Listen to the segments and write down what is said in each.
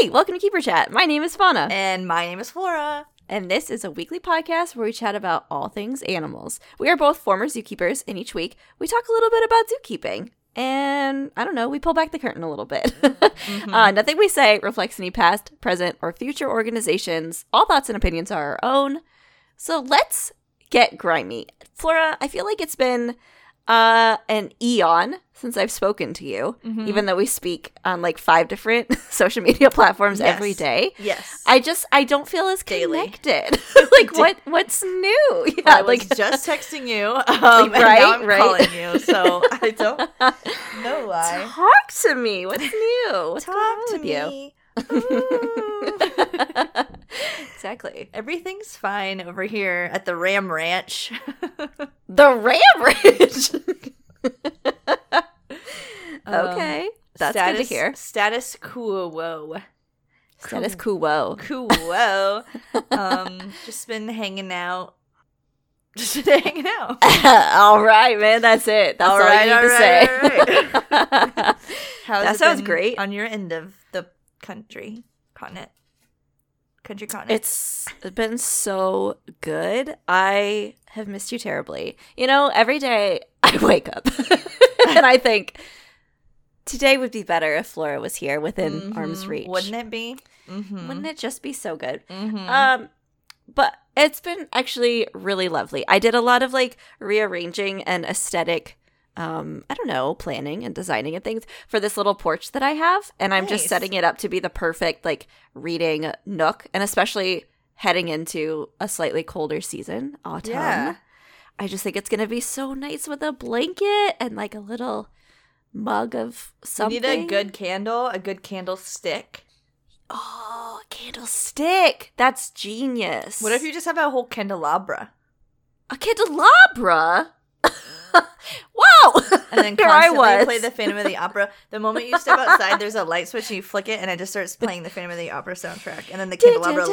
Hey, welcome to Keeper Chat. My name is Fauna, And my name is Flora. and this is a weekly podcast where we chat about all things animals. We are both former zookeepers, and each week we talk a little bit about zookeeping. And I don't know, we pull back the curtain a little bit. uh, nothing we say reflects any past, present, or future organizations. All thoughts and opinions are our own. So let's get grimy. Flora, I feel like it's been uh, an eon since I've spoken to you, even though we speak on like five different social media platforms every Yes. day. Yes. I just I don't feel as connected. like what what's new? Yeah, I was like just texting you. Um, Right, right. calling you. So I don't know why. talk to me. What's new? What's Talk to with you? exactly. Everything's fine over here at the Ram Ranch. The Ram Ridge. Um, okay, that's good to hear. Status quo. Status quo. Quo. um, just been hanging out. Just been hanging out. all right, man. That's it. That's all, All right, you need all to right, say. How's That it sounds great. on your end of the country continent. Country continent. It's been so good. I have missed you terribly. You know, every day I wake up and I think today would be better if Flora was here within arm's Mhm. reach. Wouldn't it be? Mm-hmm. Wouldn't it just be so good? Mm-hmm. Um, but it's been actually really lovely. I did a lot of like rearranging and aesthetic, um, I don't know, planning and designing and things for this little porch that I have, and I'm just setting it up to be the perfect like reading nook, and especially heading into a slightly colder season, autumn. Yeah. I just think it's gonna be so nice with a blanket and like a little mug of you something. need a good candle, a good candlestick. oh candlestick. That's genius. What if you just have a whole candelabra a candelabra? wow! and then Here I was. play the Phantom of the Opera? The moment you step outside, there's a light switch and you flick it, and it just starts playing the Phantom of the Opera soundtrack, and then the candelabra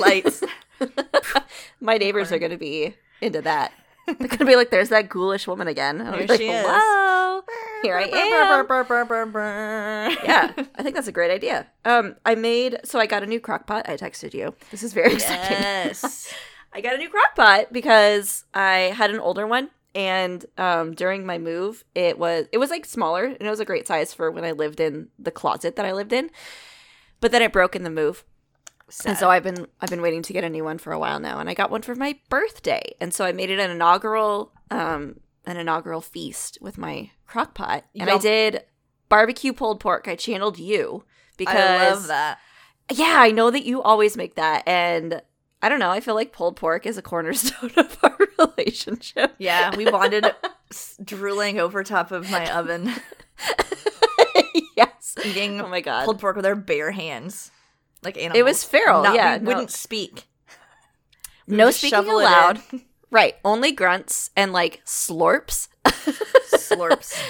lights. My neighbors are going to be into that. They're going to be like, "There's that ghoulish woman again." I'll Here like, she is. Hello. Here I am. am. Yeah, I think that's a great idea. Um, I made so I got a new crock pot. I texted you. This is very exciting. Yes. I got a new crock pot because I had an older one and um during my move it was it was like smaller and it was a great size for when I lived in the closet that I lived in. But then it broke in the move. And so I've been I've been waiting to get a new one for a while now and I got one for my birthday. And so I made it an inaugural um an inaugural feast with my crock pot. And I did barbecue pulled pork. I channeled you because I love that. yeah, I know that you always make that. And I don't know. I feel like pulled pork is a cornerstone of our relationship. Yeah, we bonded drooling over top of my oven, yes. eating Oh my God. pulled pork with our bare hands, like animals. It was feral. Not- yeah. we no- wouldn't speak. We no speaking shovel it in. aloud. Right. Only grunts and like slurps. Slurps.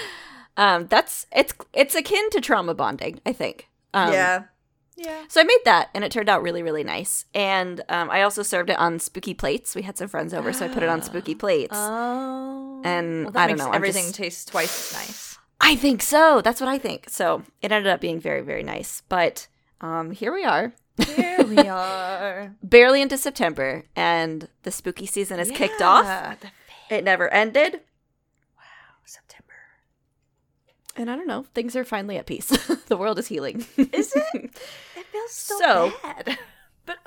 Um, that's it's it's akin to trauma bonding, I think. Um, yeah. Yeah. So I made that, and it turned out really, really nice. And um, I also served it on spooky plates. We had some friends over, so I put it on spooky plates. Oh. And Well, I don't know, Everything just- tastes twice as nice. I think so. That's what I think. So it ended up being very, very nice. But um, here we are, Here we are. barely into September, and the spooky season is kicked off. It never ended. September. And I don't know, things are finally at peace. the world is healing. Is it? It feels so, So- bad. But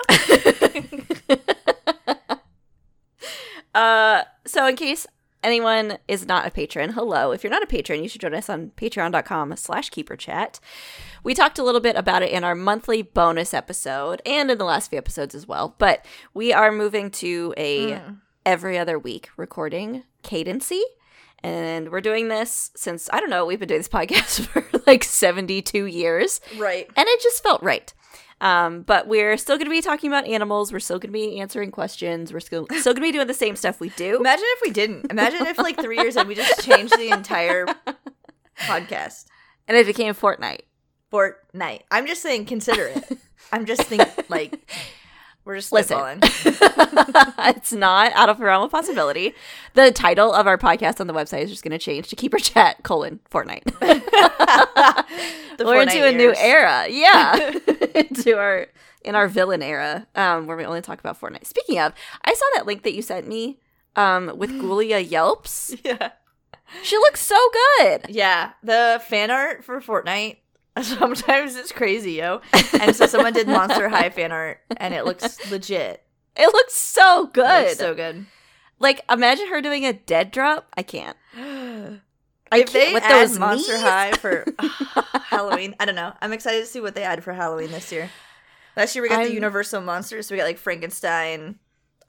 uh, so in case anyone is not a patron, hello. If you're not a patron, you should join us on patreon.com slash keeperchat. We talked a little bit about it in our monthly bonus episode and in the last few episodes as well. But we are moving to a every other week recording cadency. And we're doing this since, I don't know, we've been doing this podcast for like 72 years. right. and it just felt right. Um, but we're still going to be talking about animals. We're still going to be answering questions. We're still still going to be doing the same stuff we do. Imagine if we didn't. Imagine if like three years in we just changed the entire podcast. And it became Fortnite. Fortnite. I'm just saying, consider it. I'm just thinking, like, We're just Listen. it's not out of the realm of possibility. The title of our podcast on the website is just going to change to Keeper Chat colon Fortnite. We're Fortnite into a new era. Yeah. into our in our villain era, um, where we only talk about Fortnite. Speaking of, I saw that link that you sent me um, with Ghoulia Yelps. Yeah. She looks so good. Yeah. The fan art for Fortnite. Sometimes it's crazy, yo. And so someone did Monster High fan art, and it looks legit. It looks so It good. looks so good. like imagine her doing a dead drop. I can't. I if can't they with those Monster knees. High for Halloween, I don't know. I'm excited to see what they add for Halloween this year. Last year we got I'm- the Universal monsters. So we got like Frankenstein,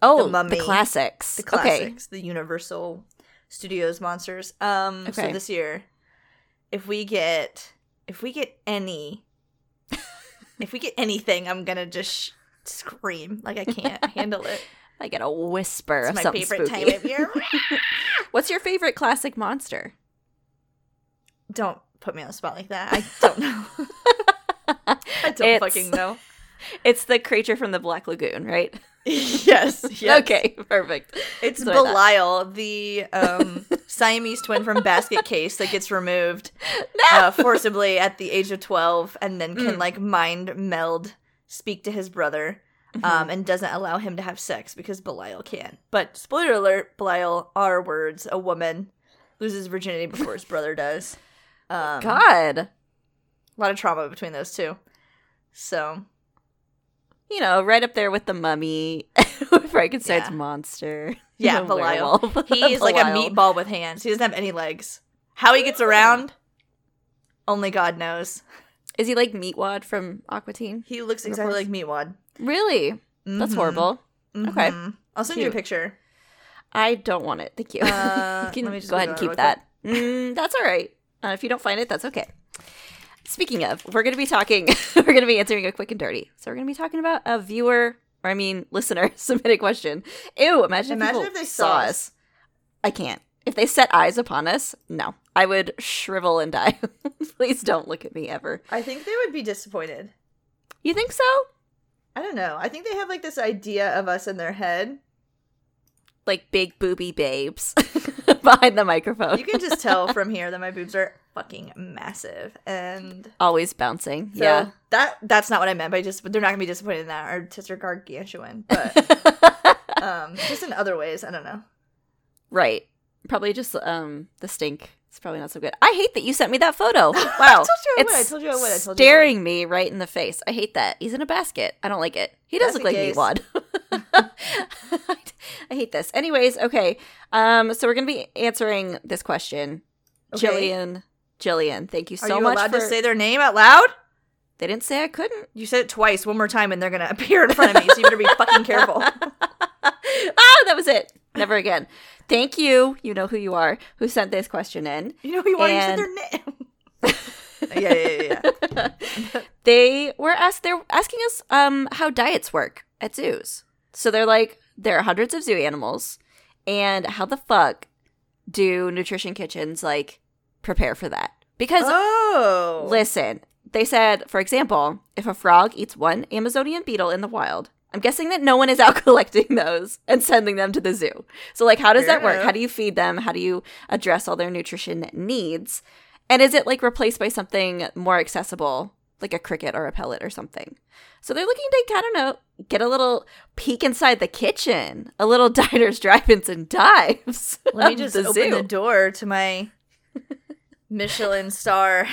Oh, The the, classics. the Okay. classics, the Universal Studios monsters. Um, so Okay. this year, if we get if we get any, if we get anything, I'm gonna just sh- scream like I can't handle it. I get a whisper It's of my something favorite spooky. time of year. What's your favorite classic monster? don't put me on the spot like that. I don't know. I don't It's- fucking know. It's the creature from the Black Lagoon, right? yes, yes. Okay, perfect. It's That's what I thought. Belial, the um, Siamese twin from Basket Case that gets removed No! uh, forcibly at the age of 12 and then can Mm. like mind meld, speak to his brother, Mm-hmm. um, and doesn't allow him to have sex because Belial can. But spoiler alert, Belial, our words, a woman loses virginity before his brother does. Um, God, A lot of trauma between those two. So, you know, right up there with the mummy, Frankenstein's Yeah. monster. yeah, the Belial. werewolf. He's like a meatball with hands. He doesn't have any legs. How he gets around, only God knows. Is he like Meatwad from Aqua Teen? He looks exactly like Meatwad. Really? That's Mhm. horrible. Okay. Mhm. I'll send you a picture. I don't want it. Thank you. Uh, you can let me just go ahead and keep that. Mm, that's all right. Uh, if you don't find it, that's okay. Speaking of, we're going to be talking, we're going to be answering a quick and dirty. So we're going to be talking about a viewer, or I mean, listener submitted question. Ew, imagine, Imagine if, if they saw us. us. I can't. If they set eyes upon us, no. I would shrivel and die. Please don't look at me ever. I think they would be disappointed. You think so? I don't know. I think they have like this idea of us in their head. Like big booby babes behind the microphone. You can just tell from here that my boobs are fucking massive, and Always bouncing. so yeah. that that's not what I meant. By just, but they're not gonna be disappointed in that. Our tits are gargantuan, but um, just in other ways. I don't know. Right. Probably just um the stink. It's probably not so good. I hate that you sent me that photo. Wow. I told you I would. it's I told you I would. I told you would. staring me right in the face. I hate that. He's in a basket. I don't like it. He does look like Basket Meatwad. I hate this. Anyways, okay. Um, so we're gonna be answering this question. Okay. Jillian. Jillian, thank you so Are you much allowed for to say their name out loud? They didn't say I couldn't. You said it twice, one more time, and they're gonna appear in front of me. So you better be fucking careful. ah, that was it. Never again. Thank you. You know who you are. Who sent this question in? You know who you want to And- say their name. yeah, yeah, yeah, yeah. they were asked they're asking us um how diets work at zoos. So they're like there are hundreds of zoo animals and how the fuck do nutrition kitchens like prepare for that? Because Oh, listen, they said for example, if a frog eats one Amazonian beetle in the wild, I'm guessing that no one is out collecting those and sending them to the zoo. So like how does that work? How do you feed them? How do you address all their nutrition needs? And is it like replaced by something more accessible, like a cricket or a pellet or something? So they're looking to, I don't know, get a little peek inside the kitchen, a little diners, drive-ins, and dives. Let me just the open zoo. the door to my Michelin star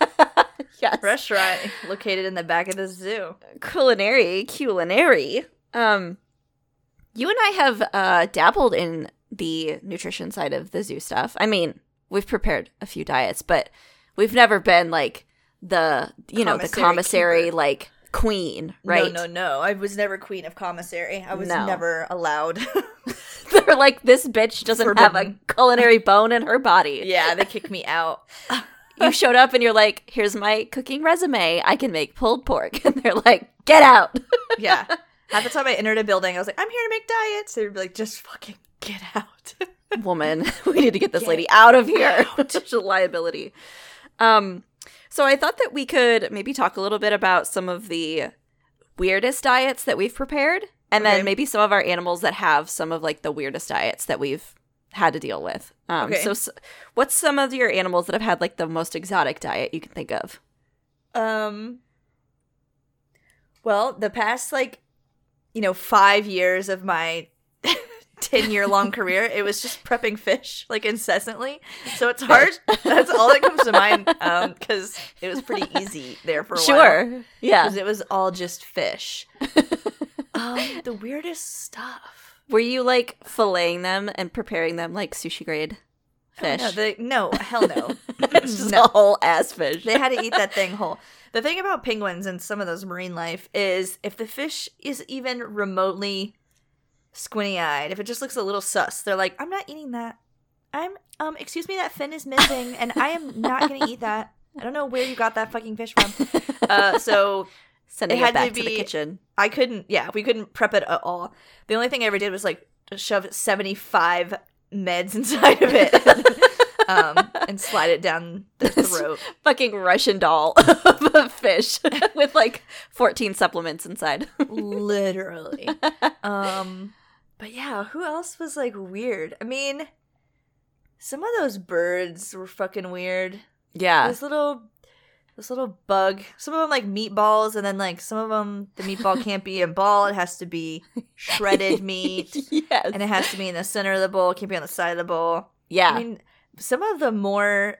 yes. restaurant located in the back of the zoo. culinary, culinary. Um, you and I have uh, dabbled in the nutrition side of the zoo stuff. I mean, we've prepared a few diets, but we've never been like the you know the Commissary commissary keeper. like queen, right? No, no, no. I was never queen of commissary. I was No. never allowed. They're like this bitch doesn't have a culinary bone in her body. yeah, they kicked me out. You showed up and you're like, "Here's my cooking resume. I can make pulled pork," and they're like, "Get out." Yeah. Half the time I entered a building, I was like, I'm here to make diets. They'd be like, just fucking get out. woman we need to get this Get lady out of here Such a liability um so i thought that we could maybe talk a little bit about some of the weirdest diets that we've prepared, and then maybe some of our animals that have some of like the weirdest diets that we've had to deal with. Um, Okay. So, s what's some of your animals that have had like the most exotic diet you can think of? Um. Well, the past like, you know, five years of my ten year long career, it was just prepping fish like incessantly. So it's hard. That's all that comes to mind. Um, because it was pretty easy there for a while. Sure. Yeah. Because it was all just fish. um, the weirdest stuff. Were you like filleting them and preparing them like sushi grade fish? No, the, no, hell no. it's just No. a whole ass fish. they had to eat that thing whole. The thing about penguins and some of those marine life is if the fish is even remotely squinty eyed, if it just looks a little sus, they're like, I'm not eating that. I'm um excuse me, that fin is missing and I am not gonna eat that. I don't know where you got that fucking fish from. Uh so Sending it it, had to back to, the kitchen. I couldn't yeah, we couldn't prep it at all. The only thing I ever did was like shove seventy five meds inside of it. um, and slide it down the throat. Fucking Russian doll of a fish with like 14 supplements inside. literally um but yeah who else was like weird i mean some of those birds were fucking weird yeah. this little this little bug some of them like meatballs and then like some of them the meatball can't be a ball it has to be shredded meat yes. and it has to be in the center of the bowl it can't be on the side of the bowl yeah. i mean some of the more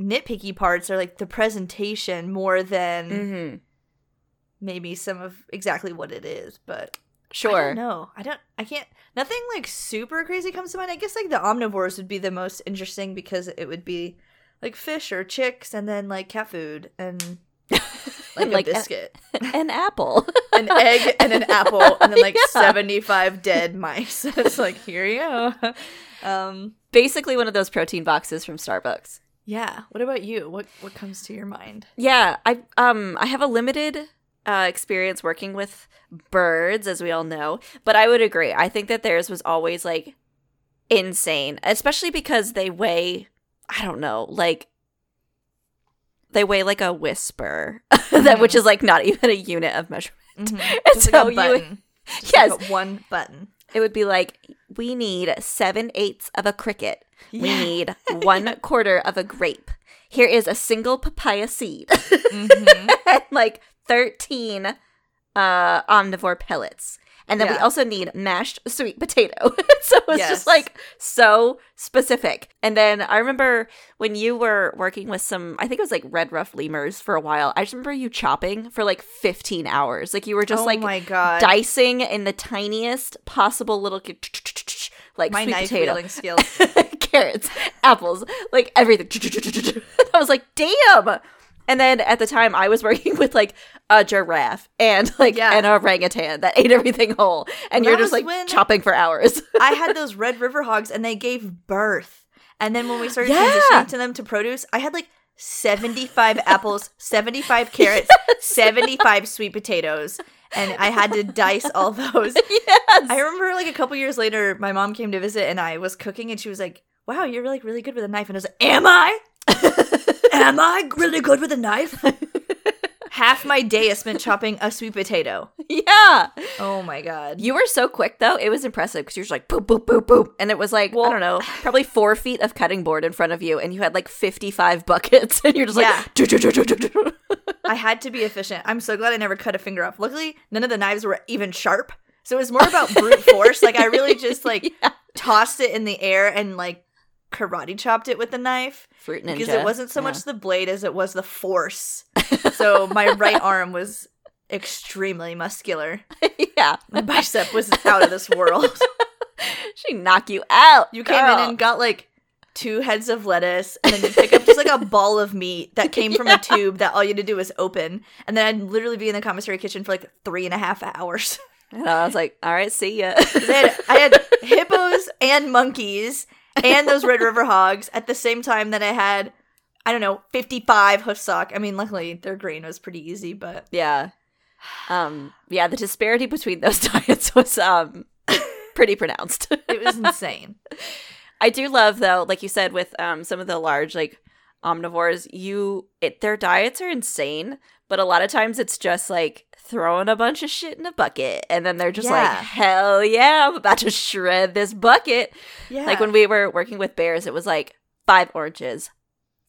nitpicky parts are like the presentation more than hmm maybe some of exactly what it is but Sure. No, I don't. I can't. Nothing like super crazy comes to mind. I guess like the omnivores would be the most interesting because it would be like fish or chicks, and then like cat food and like, Like a a- biscuit, An apple. an egg, and an apple, and then like Yeah. seventy-five dead mice. it's like here you go. Um. Basically one of those protein boxes from Starbucks. Yeah. What about you? What What comes to your mind? Yeah, I um I have a limited uh, experience working with birds, as we all know, but I would agree. I think that theirs was always like insane, especially because they weigh. I don't know, like they weigh like a whisper, that which is like not even a unit of measurement. Mhm. And so like a you- Yes. like a one button. It would be like we need seven eighths of a cricket. We need one quarter of a grape. Here is a single papaya seed. Mhm. and like 13 uh omnivore pellets and then we also need mashed sweet potato so it's Yes. just like so specific and then i remember when you were working with some i think it was like red ruff lemurs for a while i just remember you chopping for like 15 hours like you were just oh like my god. dicing in the tiniest possible little like my sweet potato skills. carrots, apples, like everything. I was like, damn. And then at the time, I was working with like a giraffe and like Yeah. an orangutan that ate everything whole, and That you're just like chopping for hours. I had those red river hogs and they gave birth. And then when we started Yeah. transitioning to them to produce, I had like 75 apples, 75 carrots, 75 sweet potatoes. And I had to dice all those. yes. I remember like a couple years later, my mom came to visit and I was cooking and she was like, Wow, you're like really good with a knife. And I was like, Am I? Am I really good with a knife? Half my day is spent chopping a sweet potato. yeah. Oh my god. You were so quick though; it was impressive because you were just like boop boop boop boop, and it was like I don't know, probably four feet of cutting board in front of you, and you had like fifty-five buckets, and you're just Yeah. like. I had to be efficient. I'm so glad I never cut a finger off. Luckily, none of the knives were even sharp. So it was more about brute force. Like I really just like Yeah. tossed it in the air and like karate chopped it with a knife Fruit ninja. because it wasn't so Yeah. much the blade as it was the force. so my right arm was extremely muscular. yeah. My bicep was out of this world. She knock you out. You came girl. in and got like two heads of lettuce, and then you pick up just like a ball of meat that came from a tube that all you had to do was open, and then I'd literally be in the commissary kitchen for like three and a half hours. And I was like, all right, see ya. I had, I had hippos and monkeys and those red river hogs at the same time that I had, I don't know, 55 hoofstock. I mean, luckily their grain was pretty easy, but yeah. Um, yeah, the disparity between those diets was um pretty pronounced. it was insane. I do love though, like you said, with um some of the large like omnivores, you it, their diets are insane, but a lot of times it's just like throwing a bunch of shit in a bucket and then they're just like hell yeah, I'm about to shred this bucket. Yeah. Like when we were working with bears, it was like five oranges,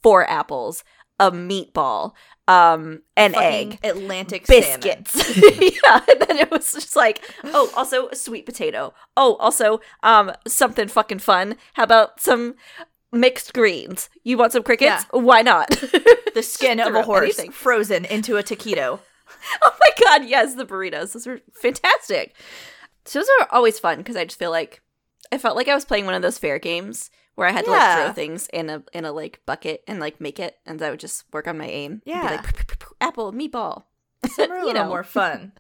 four apples, a meatball, um, an Fucking egg, Atlantic biscuits. yeah, and then it was just like, oh, also a sweet potato. Oh, also um something fucking fun. How about some mixed greens? You want some crickets? Why not? The skin of a horse anything. frozen into a taquito. oh my god, yes, the burritos. Those were fantastic. So those are always fun because I just feel like I felt like I was playing one of those fair games where I had to like throw things in a in a like bucket and like make it, and I would just work on my aim. Yeah. like, "Poo, poo, poo, poo, apple, meatball. Are You know. more fun.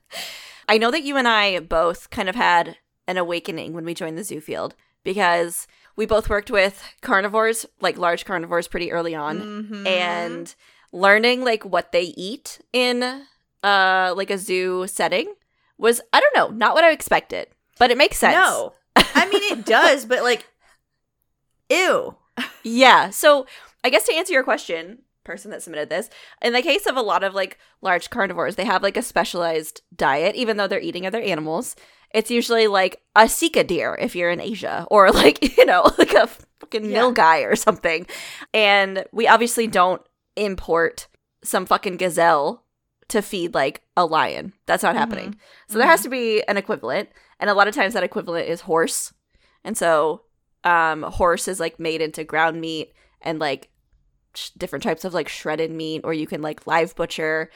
I know that you and I both kind of had an awakening when we joined the zoo field because we both worked with carnivores, like large carnivores, pretty early on, Mhm. and learning like what they eat in uh like a zoo setting was I don't know, not what I expected, but it makes sense. no, I mean it does, but like, ew. Yeah. So I guess to answer your question, person that submitted this, in the case of a lot of like large carnivores, they have like a specialized diet, even though they're eating other animals. It's usually like a sika deer if you're in Asia, or like, you know, like a fucking Yeah. nilgai or something. And we obviously don't import some fucking gazelle to feed like a lion. That's not happening. So there has to be an equivalent. And a lot of times that equivalent is horse. And so um horse is like made into ground meat and like sh- different types of like shredded meat or you can like live butcher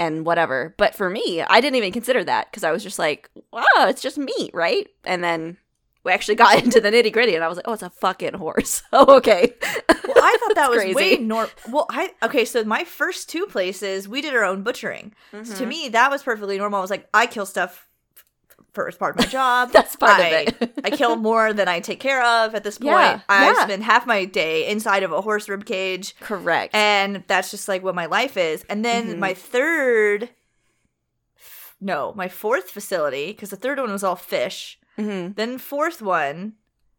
and whatever. But for me, I didn't even consider that because I was just like, wow, it's just meat, right? And then we actually got into the nitty gritty and I was like, oh, it's a fucking horse. oh, okay. Well, I thought that was crazy. way normal. Well, I okay. So my first two places, we did our own butchering. Mm-hmm. to me, that was perfectly normal. I was like, I kill stuff as part of my job. That's part I, of it. I kill more than I take care of at this point. Yeah, I yeah. spend half my day inside of a horse rib cage, Correct. and that's just like what my life is. And then Mhm. my third, no, my fourth facility, because the third one was all fish. Mhm. Then fourth one,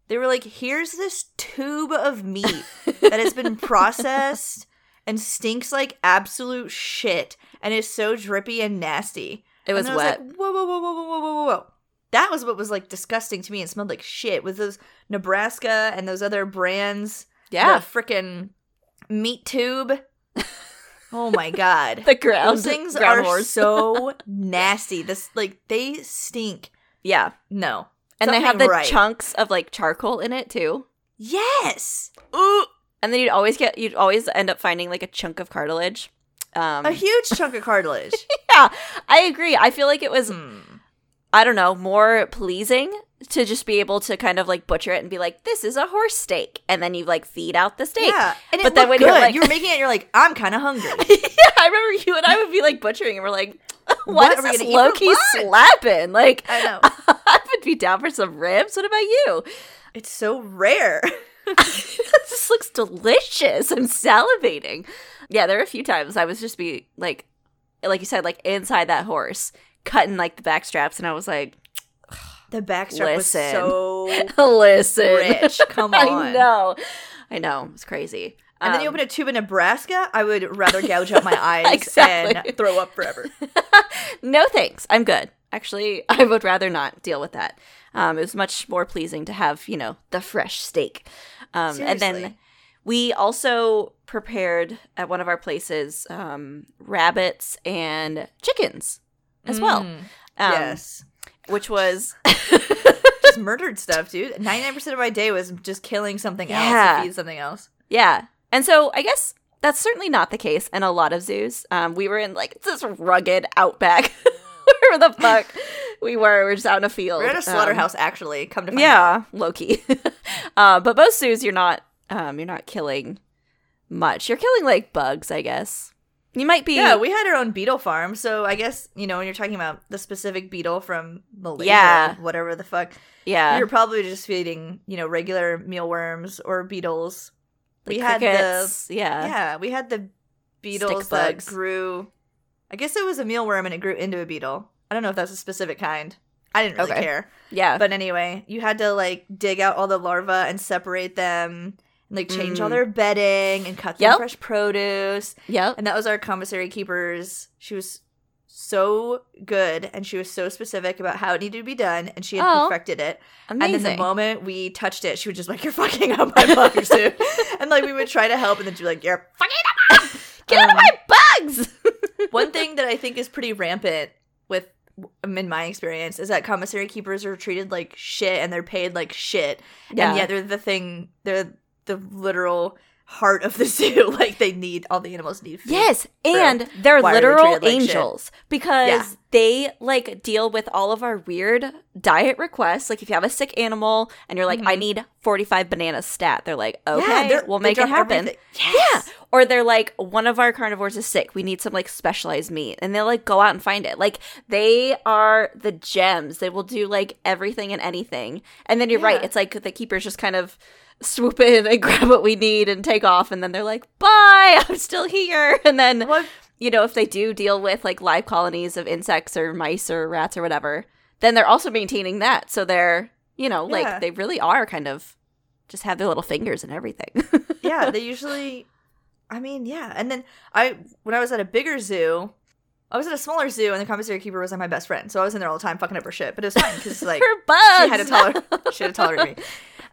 they were like, "Here's this tube of meat that has been processed and stinks like absolute shit, and is so drippy and nasty." It was and I wet. like, whoa, whoa, whoa, whoa, whoa, whoa, whoa, whoa. That was what was like disgusting to me and smelled like shit. With those Nebraska and those other brands, yeah. the freaking meat tube. oh my god, The ground. those things ground are horse. so nasty. This like they stink. yeah. No, And they have the right. chunks of like charcoal in it too. Yes. Ooh. And then you'd always get you'd always end up finding like a chunk of cartilage. Um A huge chunk of cartilage. Yeah, I agree. I feel like it was Hmm. I don't know, more pleasing to just be able to kind of like butcher it and be like, this is a horse steak. And then you like feed out the steak. Yeah, and But then when you're like- you're making it, you're like, I'm kind of hungry. yeah, I remember you and I would be like butchering and we're like, What what is are we gonna low key slapping? Like, I know I would be down for some ribs. What about you? it's so rare. this looks delicious. I'm salivating. Yeah, there were a few times I was just be like, like you said, like inside that horse, cutting like the back straps, and I was like, The backstrap was Listen. so listen, rich. Come I know, I know, it's crazy. And then you Um, open a tube in Nebraska, I would rather gouge out my eyes Exactly. and throw up forever. no thanks. I'm good. Actually, I would rather not deal with that. Um, it was much more pleasing to have, you know, the fresh steak. Um, and then. We also prepared at one of our places um, rabbits and chickens as well. Mm, Um, yes. Which was Just murdered stuff, dude. 99% of my day was just killing something else Yeah. to feed something else. Yeah. And so I guess that's certainly not the case in a lot of zoos. Um, we were in like this rugged outback. Where the fuck we were. We are just out in a field. We're at a Um, slaughterhouse, actually. Come to find out. yeah, lowkey. uh, but most zoos, you're not. Um, you're not killing much. You're killing like bugs, I guess. You might be. Yeah, we had our own beetle farm, so I guess you know when you're talking about the specific beetle from Malaysia, Yeah. whatever the fuck, yeah. you're probably just feeding you know regular mealworms or beetles. the we had the yeah. yeah, we had the beetles that grew. I guess it was a mealworm and it grew into a beetle. I don't know if that's a specific kind. I didn't really Okay. care, Yeah. but anyway, you had to like dig out all the larvae and separate them, and like change all Mm. their bedding and cut Yep. fresh produce. Yep. And that was our commissary keepers. She was so good and she was so specific about how it needed to be done and she had Oh, perfected it. Amazing. And then the moment we touched it, she would just like, You're fucking up my bugs, dude. and like we would try to help and then she'd be like, You're fucking up Get out of Um, my bugs. One thing that I think is pretty rampant with um, in my experience is that commissary keepers are treated like shit and they're paid like shit. Yeah. And yet they're the thing they're the literal heart of the zoo. like they need all the animals need food. Yes, and they're they literal treated like shit? angels because Yeah. they like deal with all of our weird diet requests. Like if you have a sick animal and you're like, I Mhm. need 45 bananas stat, they're like, Yeah, okay, they're- we'll make it happen. everything. Yeah. Or they're like, one of our carnivores is sick. We need some like specialized meat. And they'll like go out and find it. Like they are the gems. They will do like everything and anything. And then you're right. It's like the keepers just kind of swoop in and grab what we need and take off. And then they're like, bye, I'm still here. And then Well, you know, if they do deal with like live colonies of insects or mice or rats or whatever, then they're also maintaining that. So they're, you know, Yeah. like they really are kind of just have their little fingers and everything. yeah, they usually. I mean, yeah. And then I, when I was at a bigger zoo, I was at a smaller zoo, and the commissary keeper was like my best friend. So I was in there all the time, fucking up her shit. But it was fine because like Her bugs. she had to tolerate, she had to tolerate me.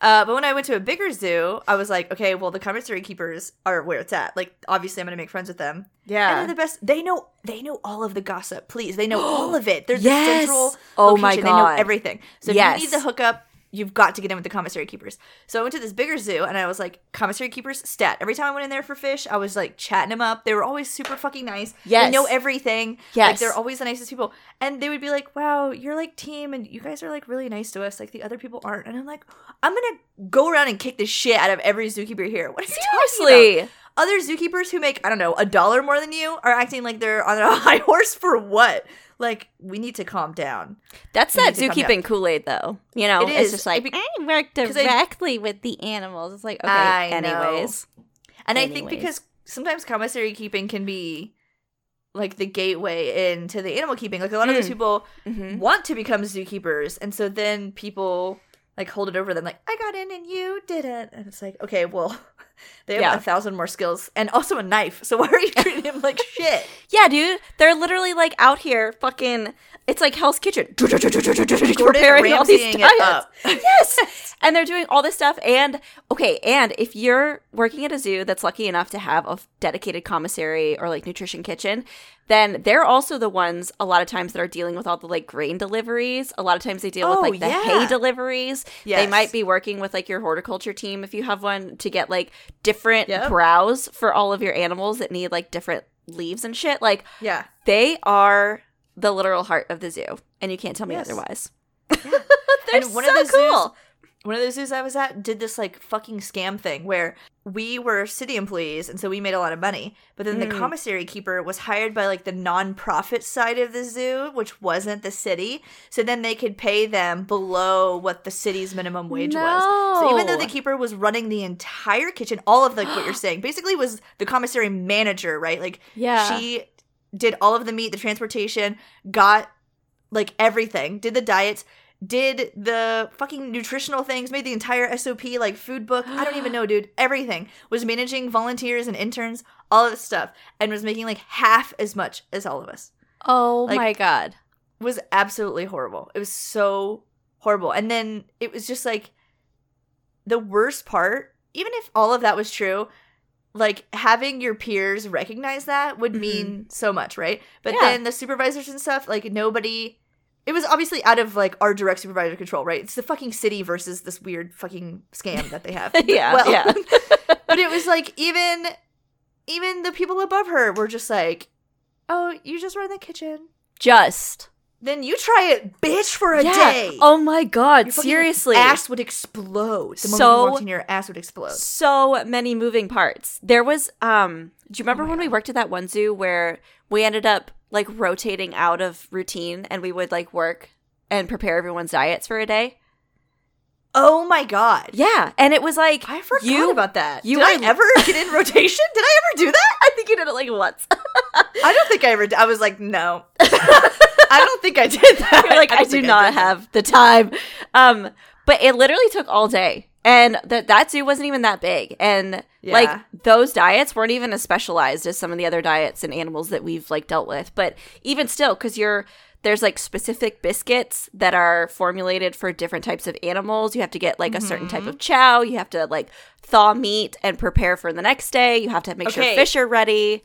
Uh, but when I went to a bigger zoo, I was like, okay, well, the commissary keepers are where it's at. Like, obviously, I'm gonna make friends with them. And yeah. they're the best. They know. They know all of the gossip. Please, they know all of it. They're Yes. the central. Oh my god, They know everything. So if Yes. you need the hookup, you've got to get in with the commissary keepers. So I went to this bigger zoo, and I was like, commissary keepers, stat. Every time I went in there for fish, I was like chatting them up. They were always super fucking nice. Yes. They know everything. Like Yes. they're always the nicest people. And they would be like, "Wow, you're like team, and you guys are like really nice to us. Like the other people aren't." And I'm like, "I'm gonna go around and kick the shit out of every zookeeper here. What are you talking about?" Seriously. other zookeepers who make I don't know a dollar more than you are acting like they're on a high horse for what? Like we need to calm down. That's We that need to calm zookeeping Kool Aid, though. You know, It it's is. just like It be- I work 'cause I- directly with the animals. It's like okay, I know. anyways. And I think because sometimes commissary keeping can be like the gateway into the animal keeping. Like a lot of those Mm. people hmm want to become zookeepers, and so then people like hold it over them, like I got in and you didn't, and it's like okay, well. They have Yeah. a thousand more skills and also a knife. So why are you treating him like shit? Yeah, dude, they're literally like out here, fucking. It's like Hell's Kitchen, preparing all these diets. yes and they're doing all this stuff and okay and if you're working at a zoo that's lucky enough to have a dedicated commissary or like nutrition kitchen then they're also the ones a lot of times that are dealing with all the like grain deliveries a lot of times they deal Oh, with like the yeah. hay deliveries they might be working with like your horticulture team if you have one to get like different Yep. browse for all of your animals that need like different leaves and shit like Yeah. they are the literal heart of the zoo and you can't tell me Yes. otherwise Yeah. they're And one so of the zoos- cool one of the zoos I was at did this like fucking scam thing where we were city employees and so we made a lot of money. But then the Mm. commissary keeper was hired by like the non-profit side of the zoo, which wasn't the city. So then they could pay them below what the city's minimum wage was. So even though the keeper was running the entire kitchen, all of like what you're saying, basically was the commissary manager, right? Like yeah she did all of the meat, the transportation, got like everything, did the diets, did the fucking nutritional things, made the entire SOP, like food book. I don't even know, dude. Everything was managing volunteers and interns, all of this stuff, and was making like half as much as all of us. Oh Like- my god. It was absolutely horrible. It was so horrible. And then it was just like the worst part, even if all of that was true, like having your peers recognize that would Mhm. mean so much, right? But Yeah. then the supervisors and stuff, like nobody it was obviously out of like our direct supervisor control, right? It's the fucking city versus this weird fucking scam that they have. Yeah, Well, yeah. but it was like even even the people above her were just like, "Oh, you just run the kitchen." Just. Then you try it, bitch, for a yeah. day. Oh my god, Your seriously. ass would explode. The moment you in, your ass would explode. so many moving parts. There was um do you remember Oh when we worked at that one zoo where we ended up like rotating out of routine and we would like work and prepare everyone's diets for a day? Oh my god! Yeah, and it was like I forgot you about that. you Did were- I ever get in rotation? Did I ever do that? I think you did it like once. I don't think I ever. I was like, no. I don't think I did that. You're like, I, don't do not that. have the time. Um, but it literally took all day. And that that zoo wasn't even that big. And Yeah. like those diets weren't even as specialized as some of the other diets and animals that we've like dealt with. But even still, because you're there's like specific biscuits that are formulated for different types of animals. You have to get like a certain type Mm-hmm. of chow. You have to like thaw meat and prepare for the next day. You have to make Okay. sure fish are ready.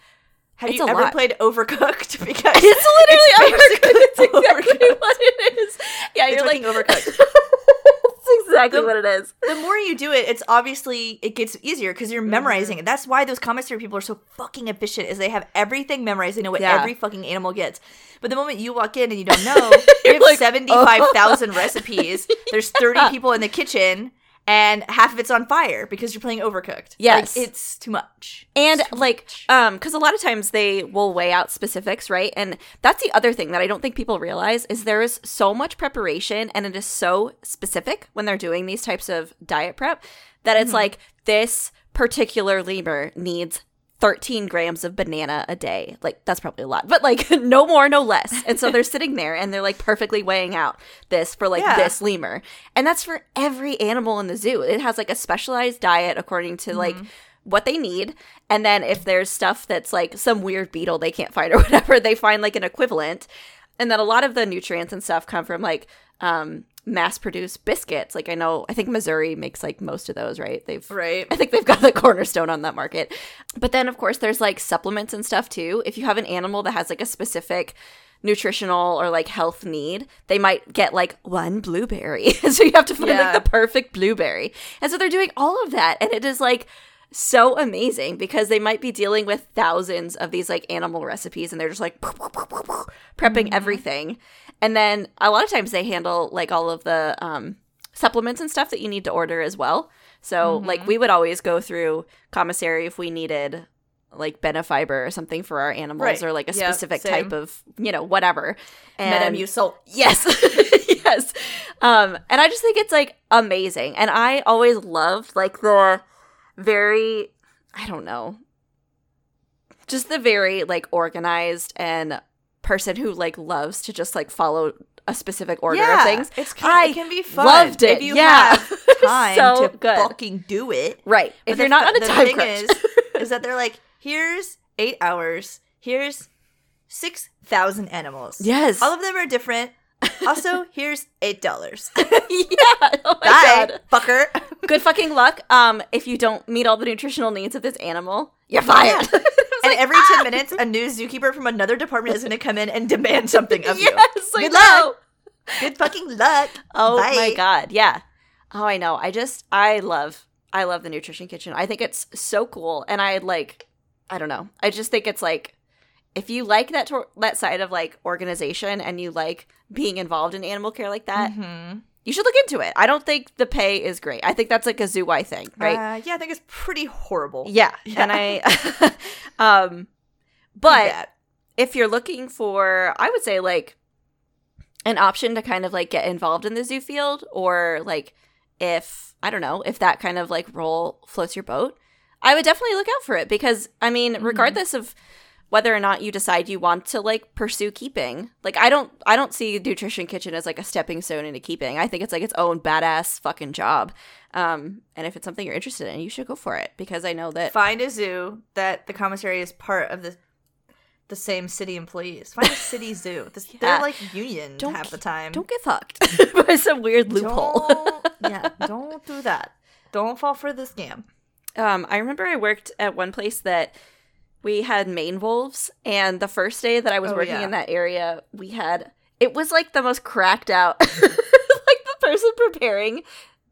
Have It's you ever lot. played Overcooked? Because It's literally basically overcooked. It's exactly Overcooked. what it is. Yeah, It's you're like Overcooked. That's exactly The- what it is. the more you do it, it's obviously it gets easier because you're mm-hmm. memorizing it. That's why those commissary people are so fucking efficient. Is they have everything memorized. They know what Yeah. every fucking animal gets. But the moment you walk in and you don't know, you have like, oh. seventy five thousand recipes. There's thirty Yeah. people in the kitchen, and half of it's on fire because you're playing Overcooked. Yes. Like, it's too much. and too like much. um because a lot of times they will weigh out specifics right and that's the other thing that i don't think people realize is there is so much preparation and it is so specific when they're doing these types of diet prep that it's Mm-hmm. like this particular lemur needs 13 grams of banana a day. Like that's probably a lot but like no more no less. And so they're sitting there and they're like perfectly weighing out this for like Yeah. this lemur. And that's for every animal in the zoo. It has like a specialized diet according to like Mm-hmm. what they need. And then if there's stuff that's like some weird beetle they can't find or whatever they find like an equivalent. And then a lot of the nutrients and stuff come from like um mass produced biscuits like i know i think Mazuri makes like most of those right they've right. I think they've got the cornerstone on that market. But then, of course, there's like supplements and stuff too. If you have an animal that has like a specific nutritional or like health need, they might get like one blueberry. so you have to find Yeah. like the perfect blueberry. And so they're doing all of that. And it is like so amazing because they might be dealing with thousands of these like animal recipes and they're just like prepping everything. And then a lot of times they handle like all of the um, supplements and stuff that you need to order as well. So like we would always go through commissary if we needed like benefiber or something for our animals Right. or like a specific same. type of you know whatever. And Metamucil. Yes. yes. Um, and I just think it's like amazing. And I always loved like the very I don't know. Just the very like organized and person who like loves to just like follow a specific order of things. It's I it can be fun. loved it. if you Yeah. have time So to good. fucking do it. Right. But If you're not on a the time thing crunch. is, is that they're like, here's eight hours. Here's six thousand animals. yes. all of them are different. Also, here's eight dollars. yeah. Oh Bye, god. fucker. Good fucking luck. Um, if you don't meet all the nutritional needs of this animal, you're fired. And every ten minutes, a new zookeeper from another department is going to come in and demand something of you. yes, I Good know. luck. Good fucking luck. Oh Bye. my god, yeah. Oh, I know. I just I love I love the nutrition kitchen. I think it's so cool, and I like I don't know. I just think it's like if you like that tor- that side of like organization and you like being involved in animal care like that, Mhm. You should look into it. I don't think the pay is great. I think that's like a zoo wide thing, right? Uh, yeah, I think it's pretty horrible. yeah. yeah. and I um but if you're looking for i would say like an option to kind of like get involved in the zoo field or like if i don't know if that kind of like role floats your boat i would definitely look out for it because i mean Mhm. regardless of whether or not you decide you want to like pursue keeping like i don't i don't see nutrition kitchen as like a stepping stone into keeping i think it's like its own badass fucking job um and if it's something you're interested in you should go for it because i know that Find a zoo that the commissary is part of the the same city employees. Find a city zoo. This, Yeah. They're like union Don't half the time. don't get fucked by some weird loophole Don't- yeah, don't do that. Don't fall for the scam. Um, I remember I worked at one place that we had maned wolves, and the first day that I was Oh, working yeah. in that area, we had it was like the most cracked out. like the person preparing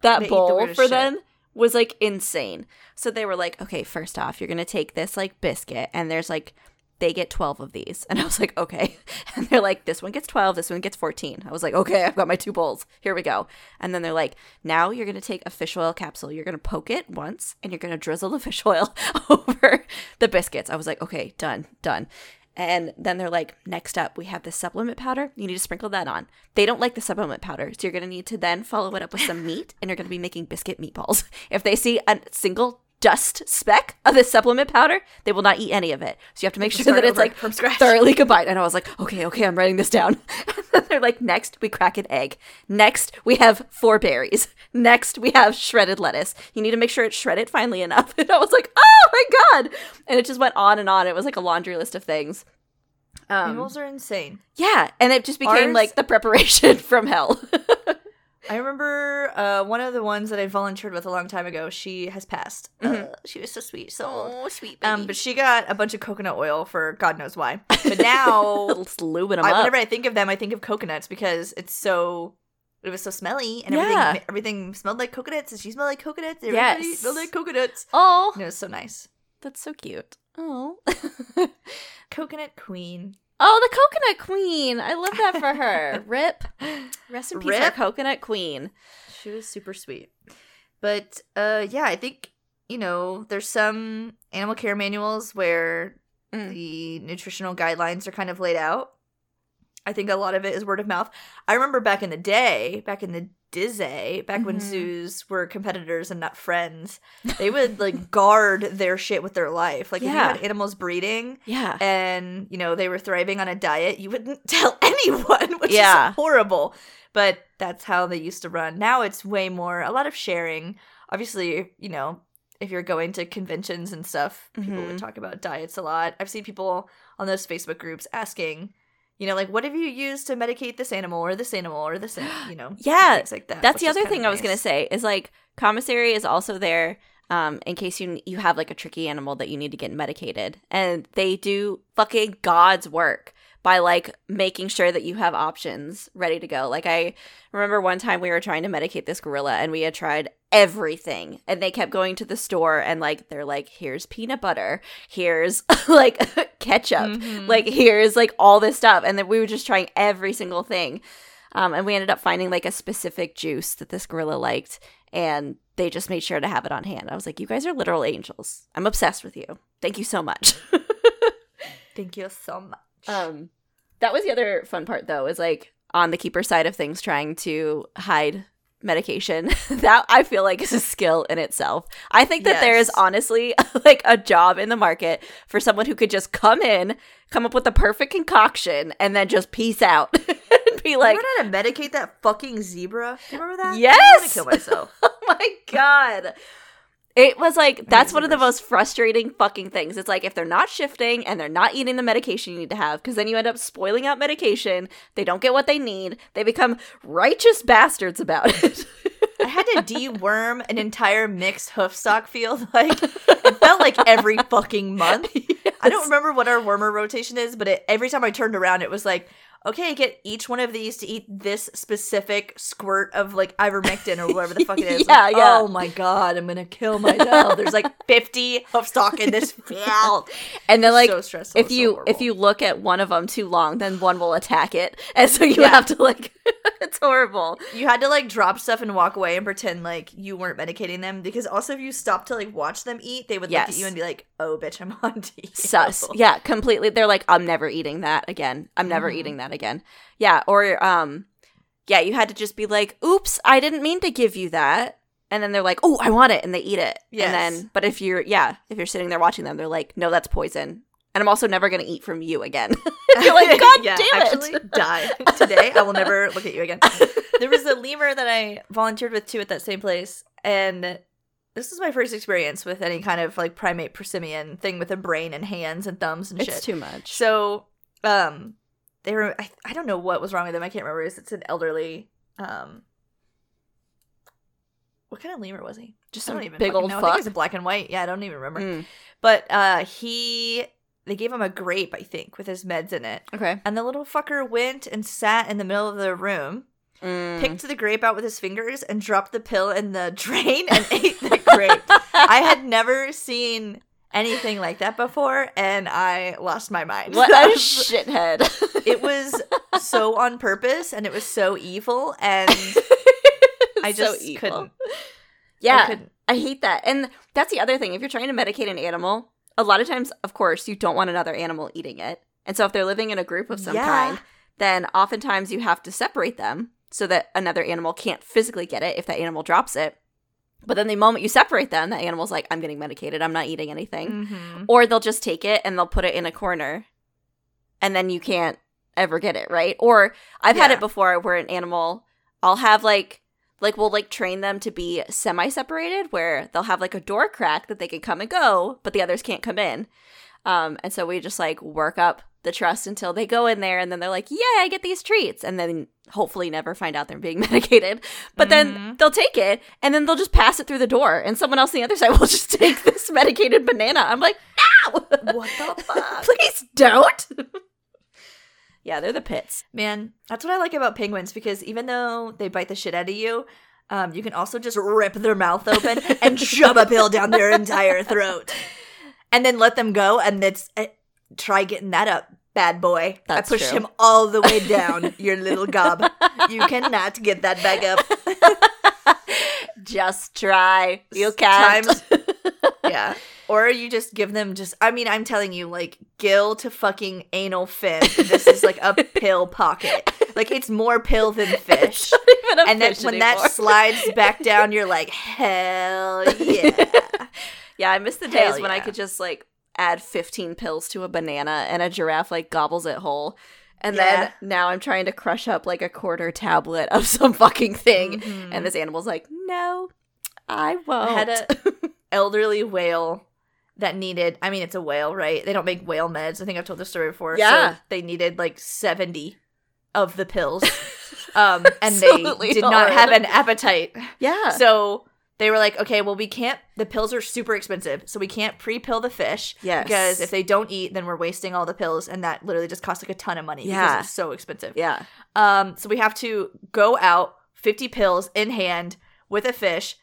that They eat the bowl for shit. them was like insane. So they were like, "Okay, first off, you're gonna take this like biscuit, and there's like." They get 12 of these. And I was like, okay. And they're like, this one gets 12, this one gets 14. I was like, okay, I've got my two bowls. Here we go. And then they're like, now you're going to take a fish oil capsule. You're going to poke it once and you're going to drizzle the fish oil over the biscuits. I was like, okay, done, done. And then they're like, next up, we have this supplement powder. You need to sprinkle that on. They don't like the supplement powder. So you're going to need to then follow it up with some meat and you're going to be making biscuit meatballs. If they see a single dust speck of this supplement powder, they will not eat any of it. So you have to make sure that it's like from scratch. thoroughly combined. And I was like, okay, okay, I'm writing this down. and they're like, next we crack an egg. Next we have four berries. Next we have shredded lettuce. You need to make sure it's shredded finely enough. And I was like, oh my god! And it just went on and on. It was like a laundry list of things. Um, Animals are insane. yeah, and it just became Ours- like the preparation from hell. I remember uh, one of the ones that I volunteered with a long time ago. She has passed. Uh, she was so sweet, so oh, sweet Um, but she got a bunch of coconut oil for God knows why. But now, lubing them I, up. whenever I think of them, I think of coconuts because it's so. It was so smelly, and Yeah. everything everything smelled like coconuts, and she smelled like coconuts. and Everybody Yes. smelled like coconuts. oh, And it was so nice. that's so cute. Oh. Coconut queen. Oh, the coconut queen. I love that for her. Rip. Rest in peace, our coconut queen. She was super sweet. But uh yeah, I think you know, there's some animal care manuals where Mm. the nutritional guidelines are kind of laid out. I think a lot of it is word of mouth. I remember back in the day, back in the Dizzy, back when Mhm. zoos were competitors and not friends, they would like guard their shit with their life. Like if you had animals breeding Yeah. and you know they were thriving on a diet, you wouldn't tell anyone, which Yeah. is horrible. But that's how they used to run. Now it's way more a lot of sharing. Obviously, you know, if you're going to conventions and stuff, people Mhm. would talk about diets a lot. I've seen people on those Facebook groups asking, you know, like, what have you used to medicate this animal or this animal or this, an-" you know, Yeah, like that. That's the other thing I was gonna say is like commissary is also there um, in case you you have like a tricky animal that you need to get medicated, and they do fucking God's work by like making sure that you have options ready to go. Like I remember one time we were trying to medicate this gorilla, and we had tried everything, and they kept going to the store and like they're like, here's peanut butter, here's like ketchup, Mhm. like here's like all this stuff, and then we were just trying every single thing. Um, and we ended up finding like a specific juice that this gorilla liked, and they just made sure to have it on hand. I was like, "You guys are literal angels. I'm obsessed with you. Thank you so much." Thank you so much. um, that was the other fun part, though, is like on the keeper side of things, trying to hide medication. that I feel like is a skill in itself. I think that there is honestly like a job in the market for someone who could just come in, come up with the perfect concoction, and then just peace out be like, how to medicate that fucking zebra? Do you remember that? Yes! I'm gonna kill myself. oh my god. It was like that's one of the most frustrating fucking things. It's like if they're not shifting and they're not eating the medication you need to have, because then you end up spoiling out medication. They don't get what they need. They become righteous bastards about it. I had to deworm an entire mixed hoofstock field. Like it felt like every fucking month. I don't remember what our wormer rotation is, but it, every time I turned around, it was like, okay, get each one of these to eat this specific squirt of like ivermectin or whatever the fuck it is. Yeah, Like, yeah. Oh my god, I'm gonna kill myself. There's like 50 hoofstock in this field. And then like so stressful. if it's so you if you look at one of them too long, then one will attack it, and so you Yeah. have to like it's horrible. You had to like drop stuff and walk away and pretend like you weren't medicating them because also if you stopped to like watch them eat, they would look at you and be like, "Oh, bitch, I'm on to you." sus yeah completely they're like i'm never eating that again i'm never Mhm. eating that again yeah or um yeah you had to just be like oops i didn't mean to give you that and then they're like oh i want it and they eat it Yes. and then but if you're yeah if you're sitting there watching them they're like no that's poison and i'm also never going to eat from you again you're like god yeah, damn actually, it die today. I will never look at you again. There was a lemur that I volunteered with too at that same place, and this was my first experience with any kind of like primate prosimian thing with a brain and hands and thumbs and it's shit. too much So, um, they were. I, I don't know what was wrong with them. I can't remember. It's, it's an elderly. Um, what kind of lemur was he? just some big old know. I think fuck was a black and white. Yeah, I don't even remember. Mm, But uh, he. They gave him a grape, I think, with his meds in it. okay And the little fucker went and sat in the middle of the room, Mm. picked the grape out with his fingers, and dropped the pill in the drain and ate the grape. I had never seen anything like that before, and I lost my mind. what a shithead it was so on purpose, and it was so evil, and I So just evil. couldn't. yeah I couldn't. I hate that. And that's the other thing. If you're trying to medicate an animal, a lot of times, of course, you don't want another animal eating it. And so if they're living in a group of some Yeah. kind, then oftentimes you have to separate them so that another animal can't physically get it if that animal drops it. But then the moment you separate them, the animal's like, I'm getting medicated. I'm not eating anything. Mhm. Or they'll just take it and they'll put it in a corner and then you can't ever get it, right? Or I've had it before where an animal, I'll have like, like we'll like train them to be semi separated where they'll have like a door crack that they can come and go, but the others can't come in. Um, and so we just like work up the trust until they go in there and then they're like, yeah, I get these treats. And then hopefully never find out they're being medicated. But then Mhm. they'll take it and then they'll just pass it through the door and someone else on the other side will just take this medicated banana. I'm like, no! What the fuck? Please don't. yeah, they're the pits. Man, that's what I like about penguins because even though they bite the shit out of you, um, you can also just rip their mouth open and shove a pill down their entire throat, and then let them go. And it's uh, try getting that up, bad boy. That's I pushed true. him all the way down, your little gob. You cannot get that back up. Just try. You can't. Times- yeah. Or you just give them just I mean, I'm telling you, like gill to fucking anal fin. This is like a pill pocket. Like it's more pill than fish. And then when anymore. that slides back down, you're like, hell yeah. yeah, I miss the Hell days when I could just like add 15 pills to a banana and a giraffe like gobbles it whole. And Yeah. then now I'm trying to crush up like a quarter tablet of some fucking thing. Mhm. And this animal's like, no, I won't. I had a elderly whale that needed I mean it's a whale, right? They don't make whale meds. I think I've told this story before. Yeah. So they needed like 70 of the pills. Um and they did not have an appetite. yeah. So they were like, okay, well, we can't. The pills are super expensive, so we can't pre-pill the fish yes. because if they don't eat, then we're wasting all the pills, and that literally just costs like a ton of money Yeah. because it's so expensive. yeah. Um, so we have to go out, fifty pills in hand with a fish,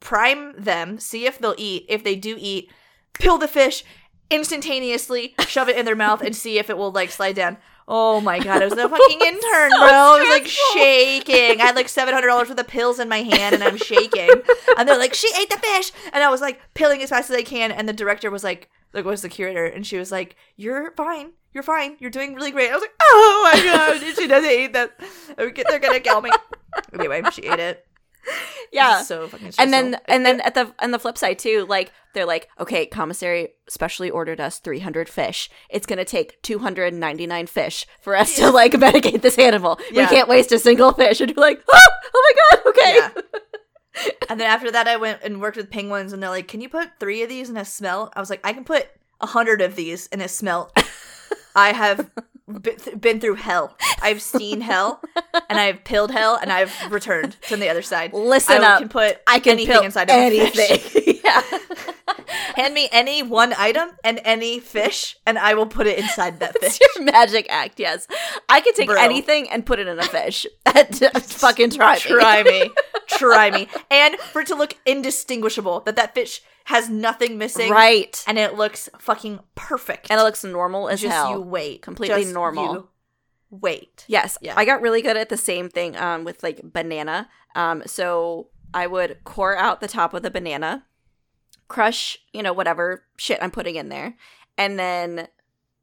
prime them, see if they'll eat. If they do eat, pill the fish instantaneously, shove it in their mouth, and see if it will like slide down. Oh my god, I was a fucking intern, So bro. I was like shaking. I had like seven hundred dollars worth of pills in my hand, and I'm shaking. And they're like, "She ate the fish," and I was like pilling as fast as I can. And the director was like, "Like, was the curator?" And she was like, "You're fine. You're fine. You're doing really great." I was like, "Oh my god, she doesn't eat that. They're gonna kill me." Anyway, she ate it. Yeah. so fucking. and then and then at the on the flip side too like they're like okay commissary specially ordered us 300 fish it's gonna take 299 fish for us to like medicate this animal Yeah. we can't waste a single fish and you're like oh, oh my god okay Yeah. and then after that, I went and worked with penguins, and they're like, "Can you put three of these in a smelt?" I was like, "I can put a hundred of these in a smelt." I have been, been through hell. I've seen hell, and I've pilled hell, and I've returned to the other side. listen I up can put i can anything pill inside of anything yeah Hand me any one item and any fish, and I will put it inside that fish. it's your magic act yes i can take Bro. anything and put it in a fish fucking try me. Try me, try me, and for it to look indistinguishable, that that fish has nothing missing, right and it looks fucking perfect. and it looks normal as just hell you wait, Completely Just normal. you wait. Yes. Yeah. I got really good at the same thing um, with like banana. Um, so I would core out the top of the banana, crush, you know, whatever shit I'm putting in there, and then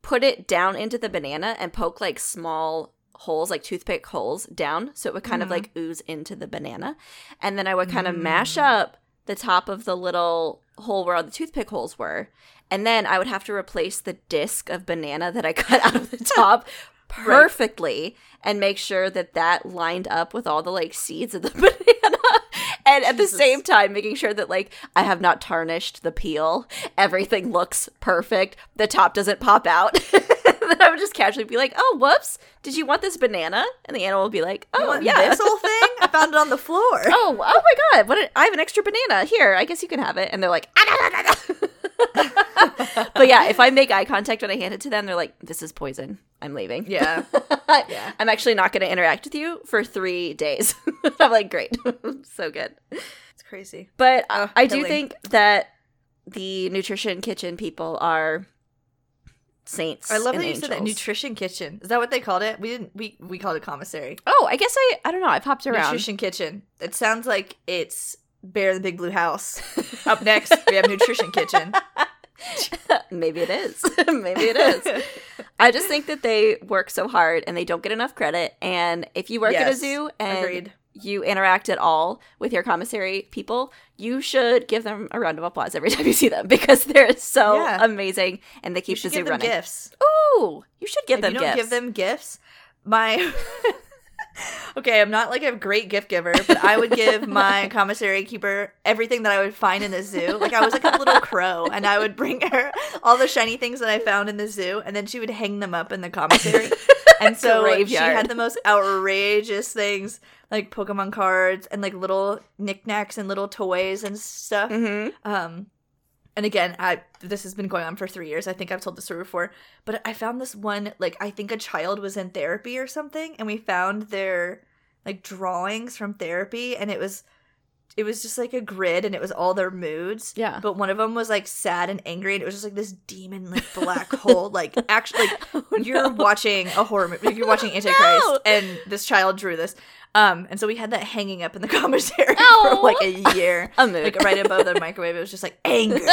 put it down into the banana and poke like small holes, like toothpick holes down. So it would kind of Mhm. like ooze into the banana. And then I would kind of mash Mm. up the top of the little hole where all the toothpick holes were. And then I would have to replace the disc of banana that I cut out of the top perfectly and make sure that that lined up with all the like seeds of the banana. And at the same time, making sure that like I have not tarnished the peel. Everything looks perfect. The top doesn't pop out. Then I would just casually be like, "Oh, whoops! Did you want this banana?" And the animal would be like, "Oh, want yeah." this whole thing? I found it on the floor. oh, oh my god! What? A, I have an extra banana here. I guess you can have it. And they're like, "Ah, no, no, no." but yeah, if I make eye contact when I hand it to them, they're like, "This is poison. I'm leaving." Yeah, Yeah. I'm actually not going to interact with you for three days. I'm like, great, so good. it's crazy. But Oh, I do think that the nutrition kitchen people are saints. I love that you said that nutrition kitchen. Is that what they called it? We didn't. We we called it commissary. Oh, I guess I I don't know. I've hopped around. Nutrition kitchen. It sounds like it's Bear in the Big Blue House. Up next, we have nutrition kitchen. Maybe it is. Maybe it is. I just think that they work so hard and they don't get enough credit. And if you work at a zoo and Agreed. You interact at all with your commissary people, you should give them a round of applause every time you see them because they're so Yeah. amazing and they You keep should the zoo give them running. gifts. Ooh, you should give if them you don't gifts. give them gifts, my okay, I'm not like a great gift giver, but I would give my commissary keeper everything that I would find in the zoo. Like I was like a little crow, and I would bring her all the shiny things that I found in the zoo, and then she would hang them up in the commissary. And so she had the most outrageous things, like Pokemon cards and like little knickknacks and little toys and stuff. hmm Um, and again, I this has been going on for three years. I think I've told this story before, but I found this one like I think a child was in therapy or something, and we found their like drawings from therapy, and it was it was just like a grid, and it was all their moods. Yeah. But one of them was like sad and angry, and it was just like this demon like black hole. Like actually, like Oh, you're watching a horror movie. You're watching Antichrist, No. and this child drew this. Um, and so we had that hanging up in the commissary No. for like a year A mood. like right above the microwave. It was just like anger.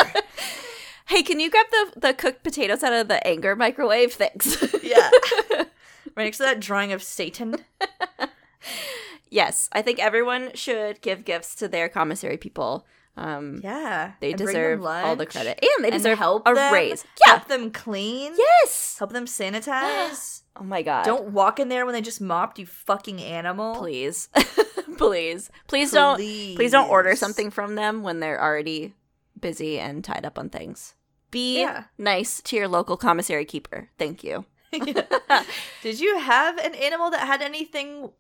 Hey, can you grab the the cooked potatoes out of the anger microwave? Thanks. yeah. Right next to that drawing of Satan. Yes, I think everyone should give gifts to their commissary people. Um, Yeah. they And deserve all the credit, and they and deserve help a them, raise. Yeah. Help them clean. Yes. Help them sanitize. Oh my god. Don't walk in there when they just mopped, you fucking animal. please, please, please don't, please don't order something from them when they're already busy and tied up on things. Be Yeah. nice to your local commissary keeper. Thank you. Did you have an animal that had anything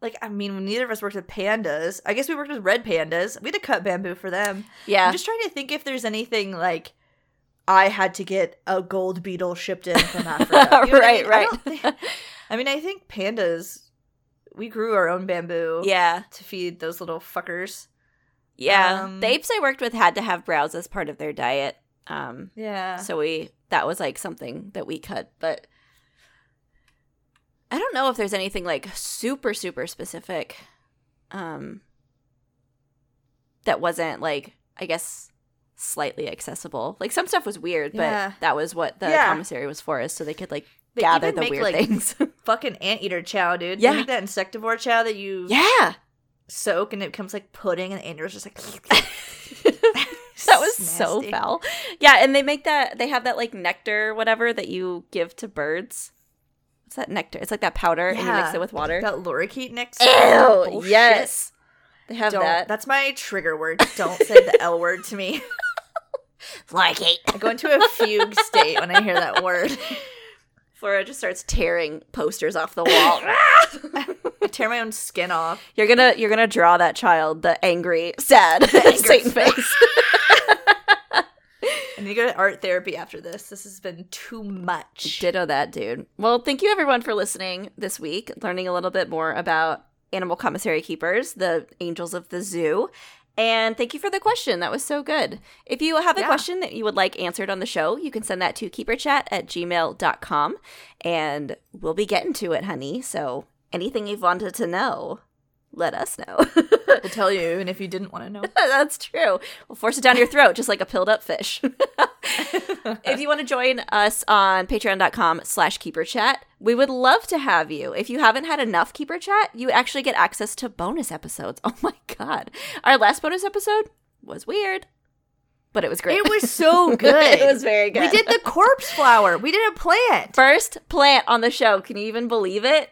like I mean neither of us worked with pandas. I guess we worked with red pandas. We had to cut bamboo for them. Yeah. I'm just trying to think if there's anything like I had to get a gold beetle shipped in from Africa. You know what I right, mean? Right. don't think- I mean, I think pandas. We grew our own bamboo. yeah. To feed those little fuckers. Yeah. Um, the apes I worked with had to have browse as part of their diet. Um, Yeah. so we that was like something that we cut, but I don't know if there's anything like super super specific um that wasn't like I guess slightly accessible. Like some stuff was weird, Yeah. but that was what the Yeah. commissary was for is so they could like They gather the make, weird like, things. Fucking anteater chow, dude. Yeah. They make that insectivore chow that you yeah. soak and it becomes like pudding and the anteater's just like. that was so foul. Yeah, and they make that they have that like nectar whatever that you give to birds. What's that nectar? It's like that powder and you mix it with water. That lorikeet nectar. Ew, Bullshit. yes. They have Don't. that. That's my trigger word. Don't say the L word to me. like it. I go into a fugue state when I hear that word. Flora just starts tearing posters off the wall. I tear my own skin off. you're gonna you're gonna draw that child the angry, sad Satan face. Need to go to art therapy after this. This has been too much. Ditto that, dude. Well, thank you everyone for listening this week, learning a little bit more about animal commissary keepers, the angels of the zoo. And thank you for the question. That was so good. If you have a Yeah. question that you would like answered on the show, you can send that to keeperchat at gmail.com and we'll be getting to it, honey. So anything you've wanted to know, let us know. We'll tell you, even if you didn't want to know. That's true. We'll force it down your throat, just like a pilled up fish. if you want to join us on patreon.com slash keeper chat, we would love to have you. If you haven't had enough keeper chat, you actually get access to bonus episodes. Oh my God. Our last bonus episode was weird, but it was great. It was so good. it was very good. We did the corpse flower. We did a plant. first plant on the show. Can you even believe it?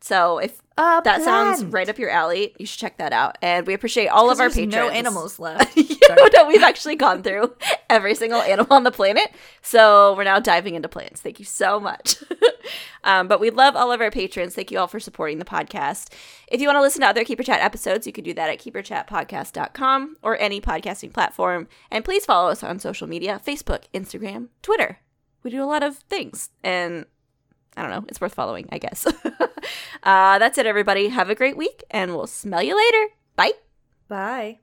So if A that sounds right up your alley, you should check that out. And we appreciate all of our There's patrons. no animals left. you know, we've actually gone through every single animal on the planet. So we're now diving into plants. Thank you so much. um, but we love all of our patrons. Thank you all for supporting the podcast. If you want to listen to other Keeper Chat episodes, you can do that at keeperchatpodcast.com or any podcasting platform. And please follow us on social media Facebook, Instagram, Twitter. We do a lot of things. And I don't know, it's worth following, I guess. uh, that's it, everybody. Have a great week, and we'll smell you later. Bye. Bye.